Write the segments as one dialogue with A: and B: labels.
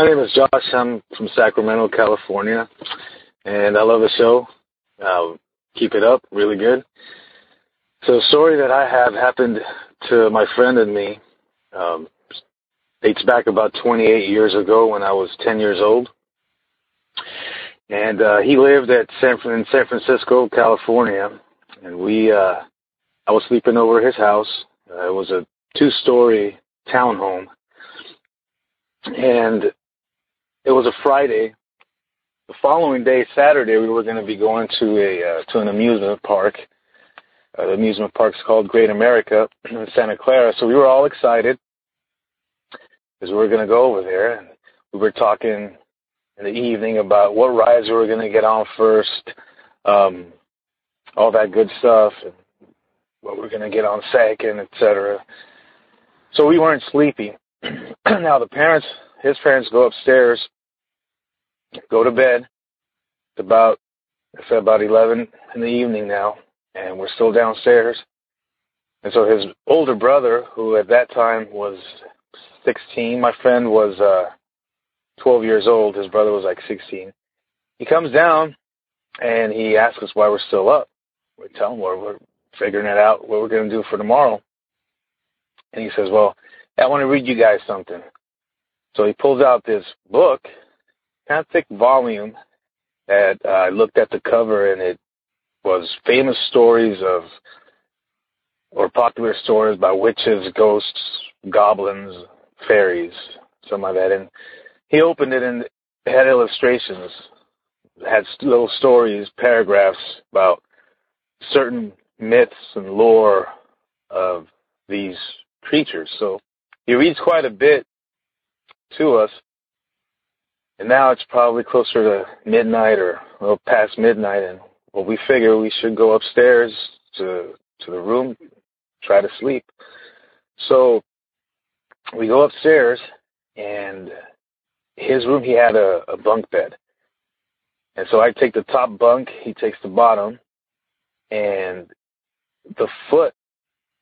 A: My name is Josh. I'm from Sacramento, California, and I love the show. Uh, keep it up, really good. So, story that I have happened to my friend and me. Um, dates back about 28 years ago when I was 10 years old, and uh, he lived at San in San Francisco, California, and we. Uh, I was sleeping over his house. Uh, it was a two-story townhome, and it was a Friday. The following day, Saturday, we were going to be going to a uh, to an amusement park. Uh, the amusement park's called Great America in Santa Clara. So we were all excited because we were going to go over there. And we were talking in the evening about what rides we were going to get on first, um, all that good stuff, and what we we're going to get on second, etc. So we weren't sleepy. now the parents his parents go upstairs, go to bed. It's about it's about eleven in the evening now, and we're still downstairs. And so his older brother, who at that time was sixteen, my friend was uh twelve years old. His brother was like sixteen. He comes down and he asks us why we're still up. We tell him we're, we're figuring it out what we're going to do for tomorrow. And he says, "Well, I want to read you guys something." So he pulls out this book, kind of thick volume, that uh, I looked at the cover and it was famous stories of, or popular stories about witches, ghosts, goblins, fairies, something like that. And he opened it and had illustrations, had little stories, paragraphs about certain myths and lore of these creatures. So he reads quite a bit to us. And now it's probably closer to midnight or a little past midnight, and well, we figure we should go upstairs to to the room, try to sleep. So we go upstairs, and his room he had a, a bunk bed, and so I take the top bunk, he takes the bottom, and the foot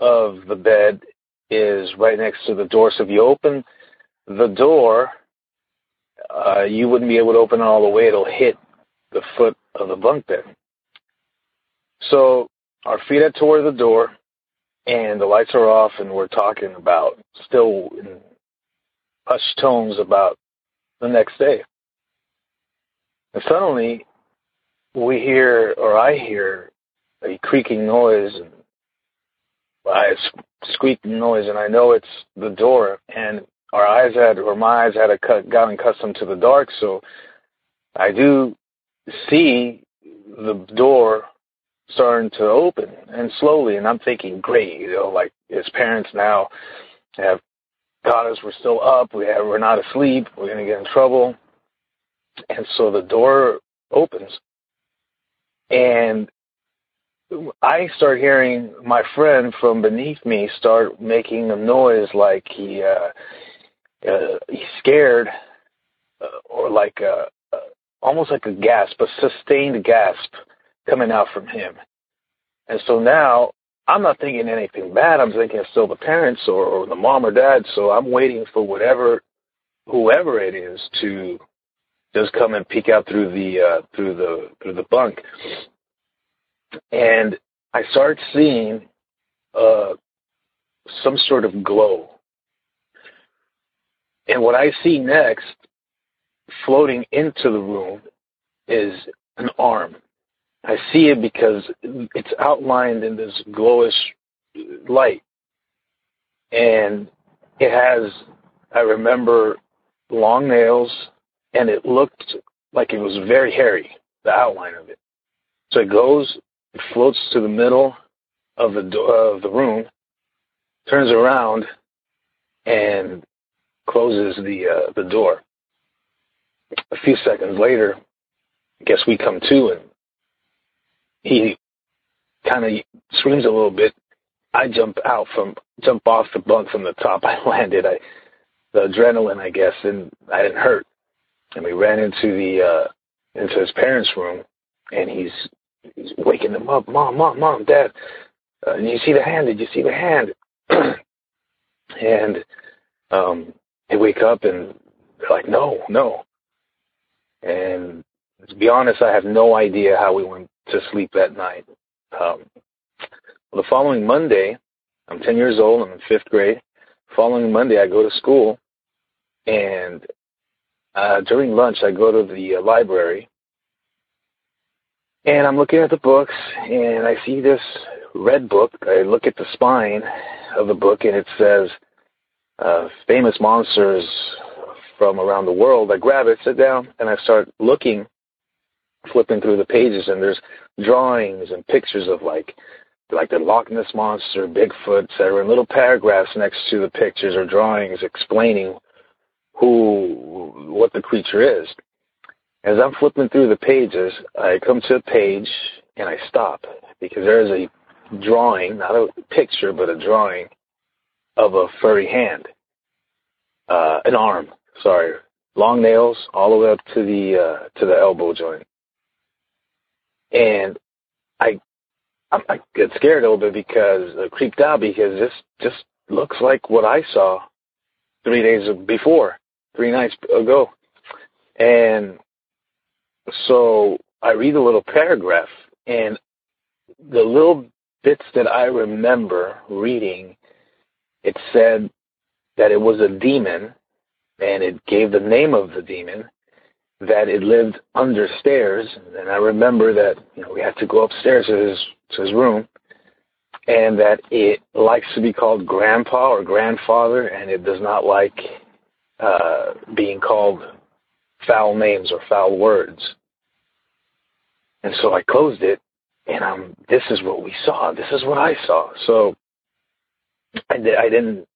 A: of the bed is right next to the door. So if you open the door, uh, you wouldn't be able to open it all the way. It'll hit the foot of the bunk bed. So our feet are toward the door, and the lights are off, and we're talking about still in hushed tones about the next day. And suddenly, we hear, or I hear, a creaking noise and a squeaking noise, and I know it's the door. And our eyes had, or my eyes had a cut, gotten accustomed to the dark, so I do see the door starting to open and slowly, and I'm thinking, great, you know, like his parents now have got us, we're still up, we have, we're not asleep, we're gonna get in trouble, and so the door opens, and I start hearing my friend from beneath me start making a noise like he uh, uh, he's scared uh, or like a, uh, almost like a gasp, a sustained gasp coming out from him. And so now I'm not thinking anything bad. I'm thinking it's still the parents or, or the mom or dad. So I'm waiting for whatever, whoever it is, to just come and peek out through the uh, through the through the bunk. And I start seeing uh, some sort of glow and what I see next, floating into the room, is an arm. I see it because it's outlined in this glowish light. And it has, I remember, long nails, and it looked like it was very hairy, the outline of it. So it goes, it floats to the middle of the do- of the room, turns around, and closes the uh, the door. A few seconds later, I guess we come to, and he kind of screams a little bit. I jump out from jump off the bunk from the top. I landed. I the adrenaline, I guess, and I didn't hurt. And we ran into the uh, into his parents' room, and he's he's waking them up. Mom, mom, mom, dad. Uh, did you see the hand? Did you see the hand? and um, they wake up and they're like, no, no. And to be honest, I have no idea how we went to sleep that night. Um, well, the following Monday, I'm 10 years old. I'm in fifth grade. Following Monday, I go to school, and uh, during lunch, I go to the uh, library, and I'm looking at the books, and I see this red book. I look at the spine of the book, and it says uh, "Famous Monsters from Around the World." I grab it, sit down, and I start looking, flipping through the pages, and there's drawings and pictures of like like the Loch Ness monster, Bigfoot, etc. And little paragraphs next to the pictures or drawings explaining who what the creature is. As I'm flipping through the pages, I come to a page and I stop because there is a drawing, not a picture, but a drawing of a furry hand, uh, an arm. Sorry, long nails all the way up to the uh, to the elbow joint, and I I get scared a little bit because uh, creeped out because this just looks like what I saw three days before, three nights ago, and so I read a little paragraph, and the little bits that I remember reading, it said that it was a demon, and it gave the name of the demon, that it lived under stairs, and I remember that you know we had to go upstairs to his to his room, and that it likes to be called grandpa or grandfather, and it does not like uh, being called foul names or foul words. And so I closed it, and um, this is what we saw. This is what I saw. So I, I didn't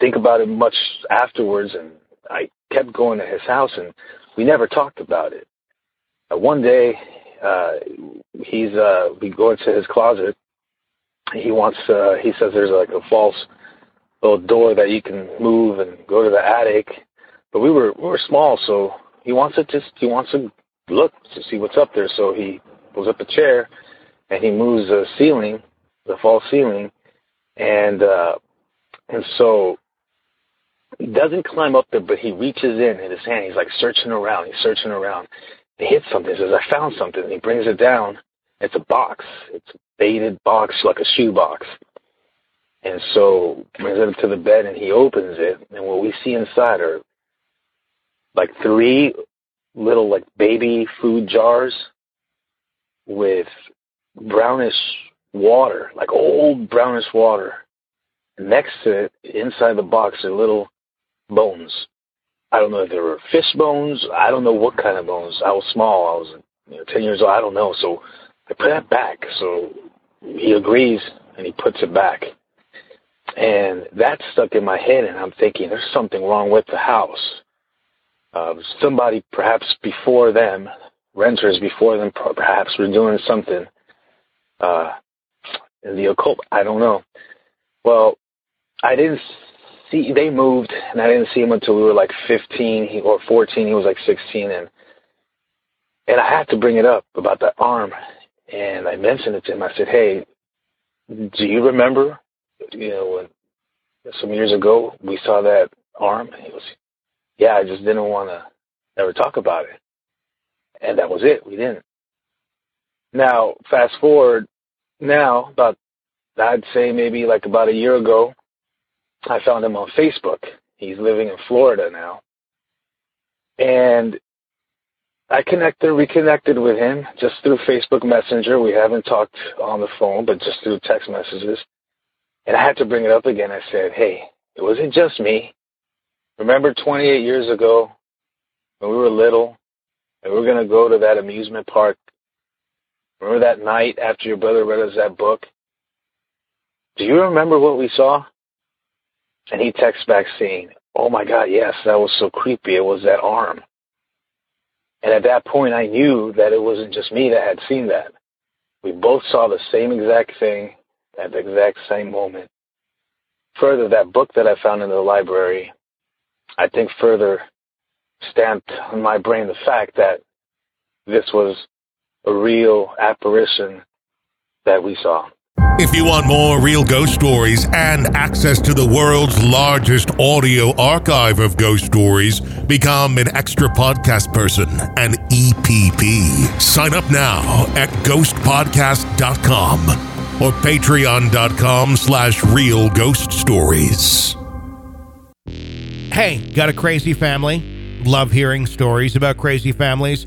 A: think about it much afterwards, and I kept going to his house, and we never talked about it. Uh, one day, uh, he's uh, we go into his closet. He wants. Uh, he says there's like a false little door that you can move and go to the attic. But we were we were small, so he wants to just he wants to look to see what's up there. So he pulls up a chair and he moves the ceiling, the false ceiling, and uh, and so he doesn't climb up there, but he reaches in in his hand. He's like searching around. He's searching around. He hits something. He says, "I found something." And he brings it down. It's a box. It's a baited box, like a shoe box. And so brings it to the bed, and he opens it, and what we see inside are like three little like baby food jars with brownish water, like old brownish water. Next to it, inside the box, are little bones. I don't know if they were fish bones. I don't know what kind of bones. I was small. I was you know, 10 years old. I don't know. So I put that back. So he agrees and he puts it back. And that stuck in my head, and I'm thinking there's something wrong with the house. Uh, somebody perhaps before them, renters before them, perhaps were doing something uh, in the occult. I don't know. Well, I didn't see. They moved, and I didn't see him until we were like 15 or 14. He was like 16, and and I had to bring it up about that arm. And I mentioned it to him. I said, "Hey, do you remember you know, when some years ago we saw that arm, he was, yeah, I just didn't want to ever talk about it. And that was it. We didn't. Now, fast forward now, about, I'd say maybe like about a year ago, I found him on Facebook. He's living in Florida now. And I connected, reconnected with him just through Facebook Messenger. We haven't talked on the phone, but just through text messages. And I had to bring it up again. I said, hey, it wasn't just me. Remember 28 years ago when we were little and we were going to go to that amusement park? Remember that night after your brother read us that book? Do you remember what we saw? And he texts back saying, oh my God, yes, that was so creepy. It was that arm. And at that point, I knew that it wasn't just me that had seen that. We both saw the same exact thing at the exact same moment. Further, that book that I found in the library, I think further stamped on my brain the fact that this was a real apparition that we saw.
B: If you want more real ghost stories and access to the world's largest audio archive of ghost stories, become an extra podcast person, an EPP. Sign up now at ghostpodcast.com or patreon.com slash real ghost stories.
C: Hey, got a crazy family? Love hearing stories about crazy families?